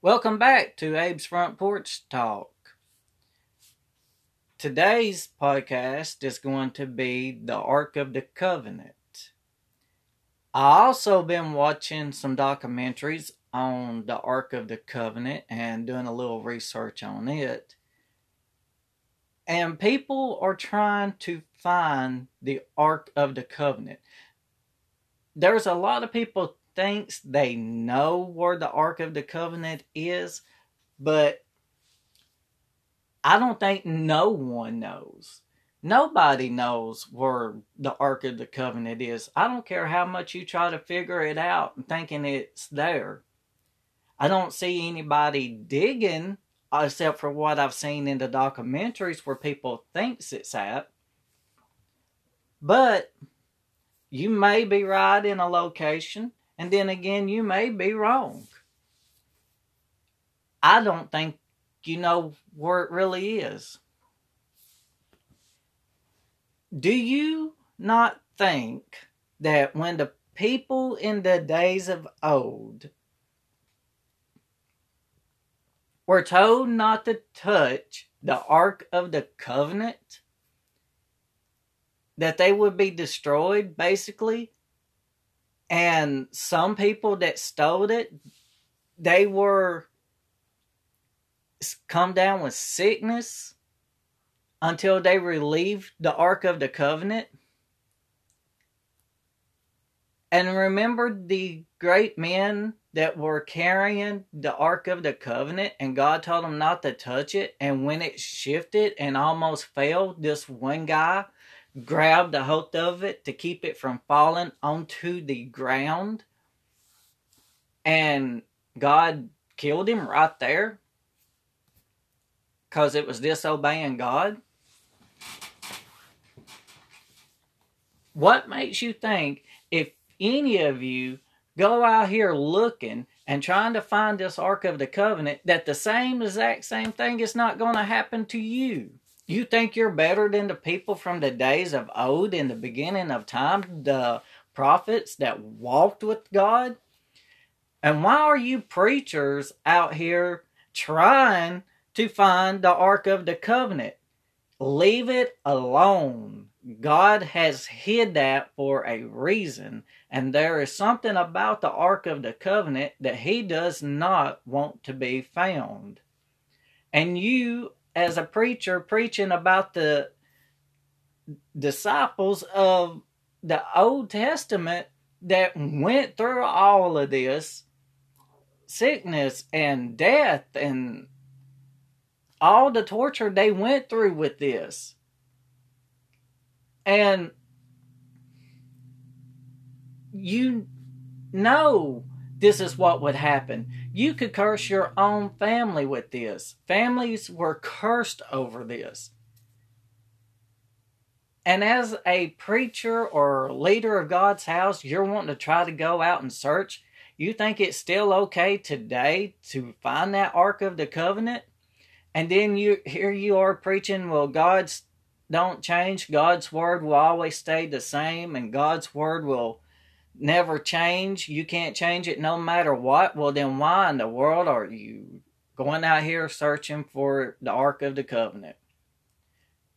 Welcome back to Abe's Front Porch Talk. Today's podcast is going to be the Ark of the Covenant. I also been watching some documentaries on the Ark of the Covenant and doing a little research on it. And people are trying to find the Ark of the Covenant. There's a lot of people thinks they know where the Ark of the Covenant is, but I don't think no one knows. Nobody knows where the Ark of the Covenant is. I don't care how much you try to figure it out and thinking it's there. I don't see anybody digging except for what I've seen in the documentaries where people thinks it's at. But you may be right in a location and then again, you may be wrong. I don't think you know where it really is. Do you not think that when the people in the days of old were told not to touch the Ark of the Covenant, that they would be destroyed, basically? And some people that stole it, they were come down with sickness until they relieved the Ark of the Covenant. And remember the great men that were carrying the Ark of the Covenant, and God told them not to touch it. And when it shifted and almost fell, this one guy grabbed a hold of it to keep it from falling onto the ground. And God killed him right there because it was disobeying God. What makes you think if any of you go out here looking and trying to find this Ark of the Covenant that the same exact same thing is not going to happen to you? You think you're better than the people from the days of old in the beginning of time, the prophets that walked with God? And why are you preachers out here trying to find the Ark of the Covenant? Leave it alone. God has hid that for a reason, and there is something about the Ark of the Covenant that He does not want to be found. And you as a preacher preaching about the disciples of the Old Testament that went through all of this sickness and death and all the torture they went through with this. And you know this is what would happen. You could curse your own family with this. Families were cursed over this. And as a preacher or leader of God's house, you're wanting to try to go out and search. You think it's still okay today to find that Ark of the Covenant? And then you here you are preaching, well, God's don't change. God's word will always stay the same, and God's word will never change, you can't change it no matter what, well, then why in the world are you going out here searching for the Ark of the Covenant?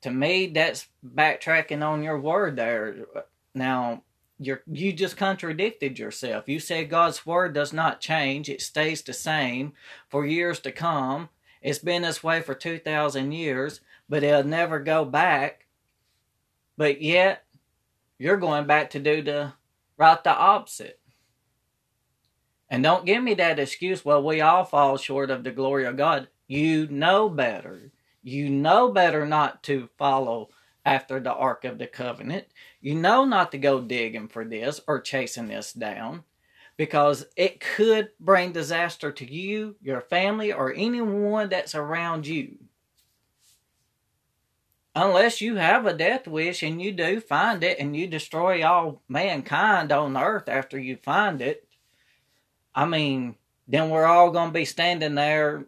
To me, that's backtracking on your word there. Now, you're, you just contradicted yourself. You said God's word does not change, it stays the same for years to come. It's been this way for 2,000 years, but it'll never go back. But yet, you're going back to do the Right the opposite. And don't give me that excuse, well, we all fall short of the glory of God. You know better. You know better not to follow after the Ark of the Covenant. You know not to go digging for this or chasing this down because it could bring disaster to you, your family, or anyone that's around you unless you have a death wish and you do find it and you destroy all mankind on earth after you find it, I mean, then we're all going to be standing there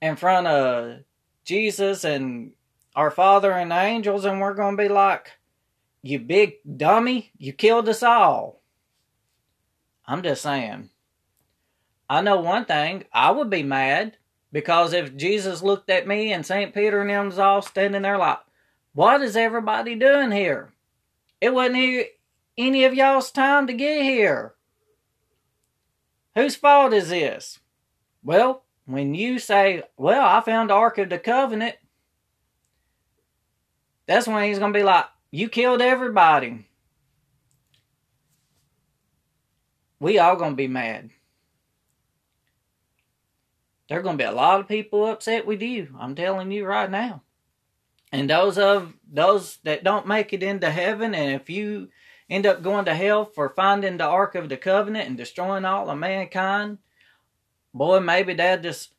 in front of Jesus and our Father and angels, and we're going to be like, You big dummy, you killed us all. I'm just saying. I know one thing, I would be mad because if Jesus looked at me and St. Peter and them's all standing there like, what is everybody doing here? It wasn't any of y'all's time to get here. Whose fault is this? Well, when you say, Well, I found the Ark of the Covenant, that's when he's going to be like, You killed everybody. We all going to be mad. There are going to be a lot of people upset with you. I'm telling you right now. And those of those that don't make it into heaven, and if you end up going to hell for finding the Ark of the Covenant and destroying all of mankind, boy, maybe they'll just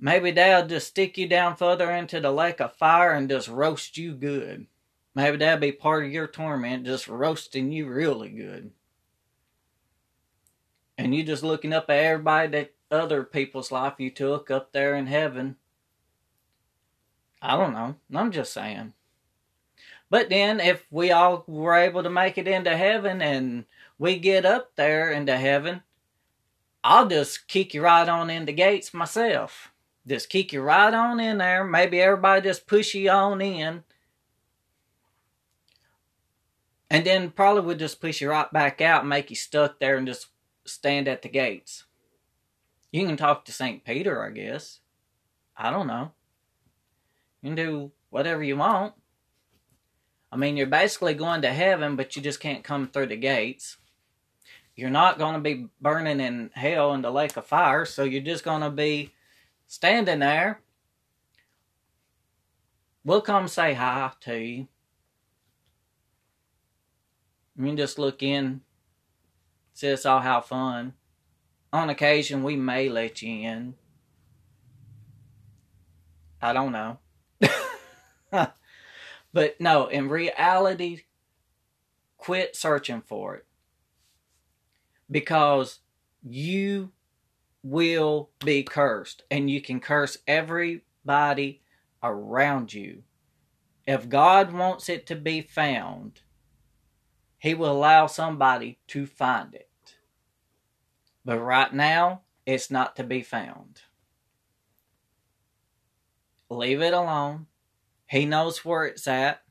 maybe they'll just stick you down further into the lake of fire and just roast you good. Maybe that'll be part of your torment, just roasting you really good. And you just looking up at everybody that other people's life you took up there in heaven. I don't know. I'm just saying. But then, if we all were able to make it into heaven and we get up there into heaven, I'll just kick you right on in the gates myself. Just kick you right on in there. Maybe everybody just push you on in. And then probably would just push you right back out and make you stuck there and just stand at the gates. You can talk to St. Peter, I guess. I don't know. You can do whatever you want. I mean, you're basically going to heaven, but you just can't come through the gates. You're not going to be burning in hell in the lake of fire, so you're just going to be standing there. We'll come say hi to you. You can just look in, see us all have fun. On occasion, we may let you in. I don't know. but no, in reality, quit searching for it. Because you will be cursed, and you can curse everybody around you. If God wants it to be found, He will allow somebody to find it. But right now, it's not to be found. Leave it alone. He knows where it's at.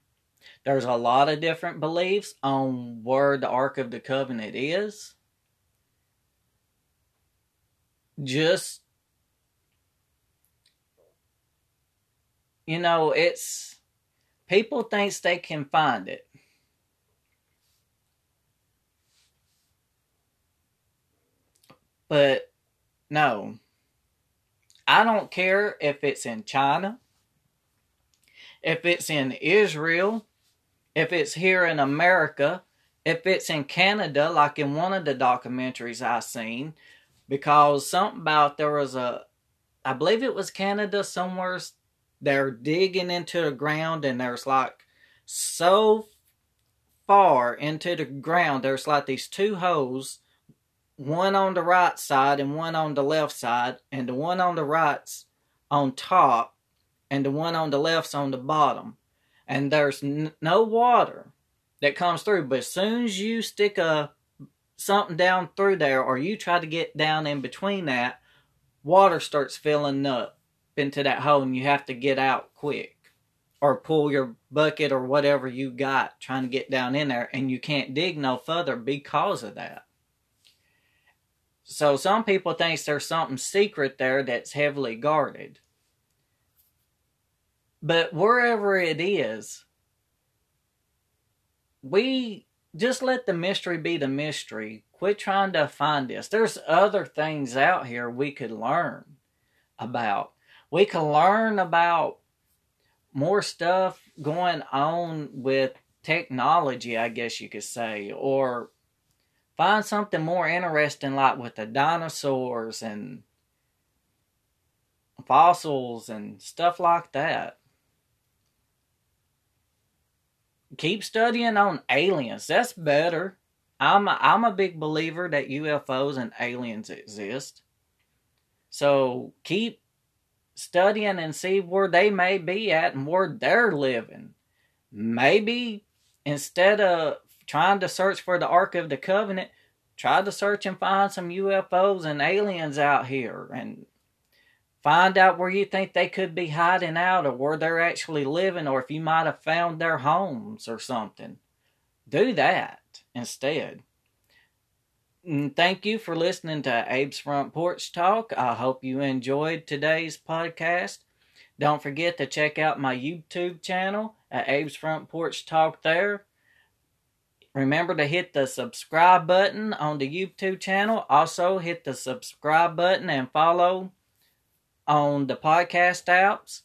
There's a lot of different beliefs on where the Ark of the Covenant is. Just, you know, it's, people thinks they can find it. But no, I don't care if it's in China, if it's in Israel, if it's here in America, if it's in Canada, like in one of the documentaries I seen, because something about there was a, I believe it was Canada somewhere, they're digging into the ground and there's like so far into the ground, there's like these two holes one on the right side and one on the left side, and the one on the right's on top, and the one on the left's on the bottom. And there's n- no water that comes through, but as soon as you stick a something down through there, or you try to get down in between that, water starts filling up into that hole, and you have to get out quick, or pull your bucket or whatever you got trying to get down in there, and you can't dig no further because of that. So some people think there's something secret there that's heavily guarded. But wherever it is, we just let the mystery be the mystery. Quit trying to find this. There's other things out here we could learn about. We can learn about more stuff going on with technology, I guess you could say, or Find something more interesting, like with the dinosaurs and fossils and stuff like that. Keep studying on aliens. That's better. I'm a, I'm a big believer that UFOs and aliens exist. So keep studying and see where they may be at and where they're living. Maybe instead of trying to search for the Ark of the Covenant, try to search and find some UFOs and aliens out here and find out where you think they could be hiding out or where they're actually living or if you might have found their homes or something. Do that instead. And thank you for listening to Abe's Front Porch Talk. I hope you enjoyed today's podcast. Don't forget to check out my YouTube channel at Abe's Front Porch Talk there. Remember to hit the subscribe button on the YouTube channel. Also, hit the subscribe button and follow on the podcast apps.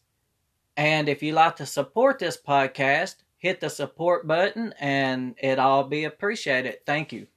And if you like to support this podcast, hit the support button and it all be appreciated. Thank you.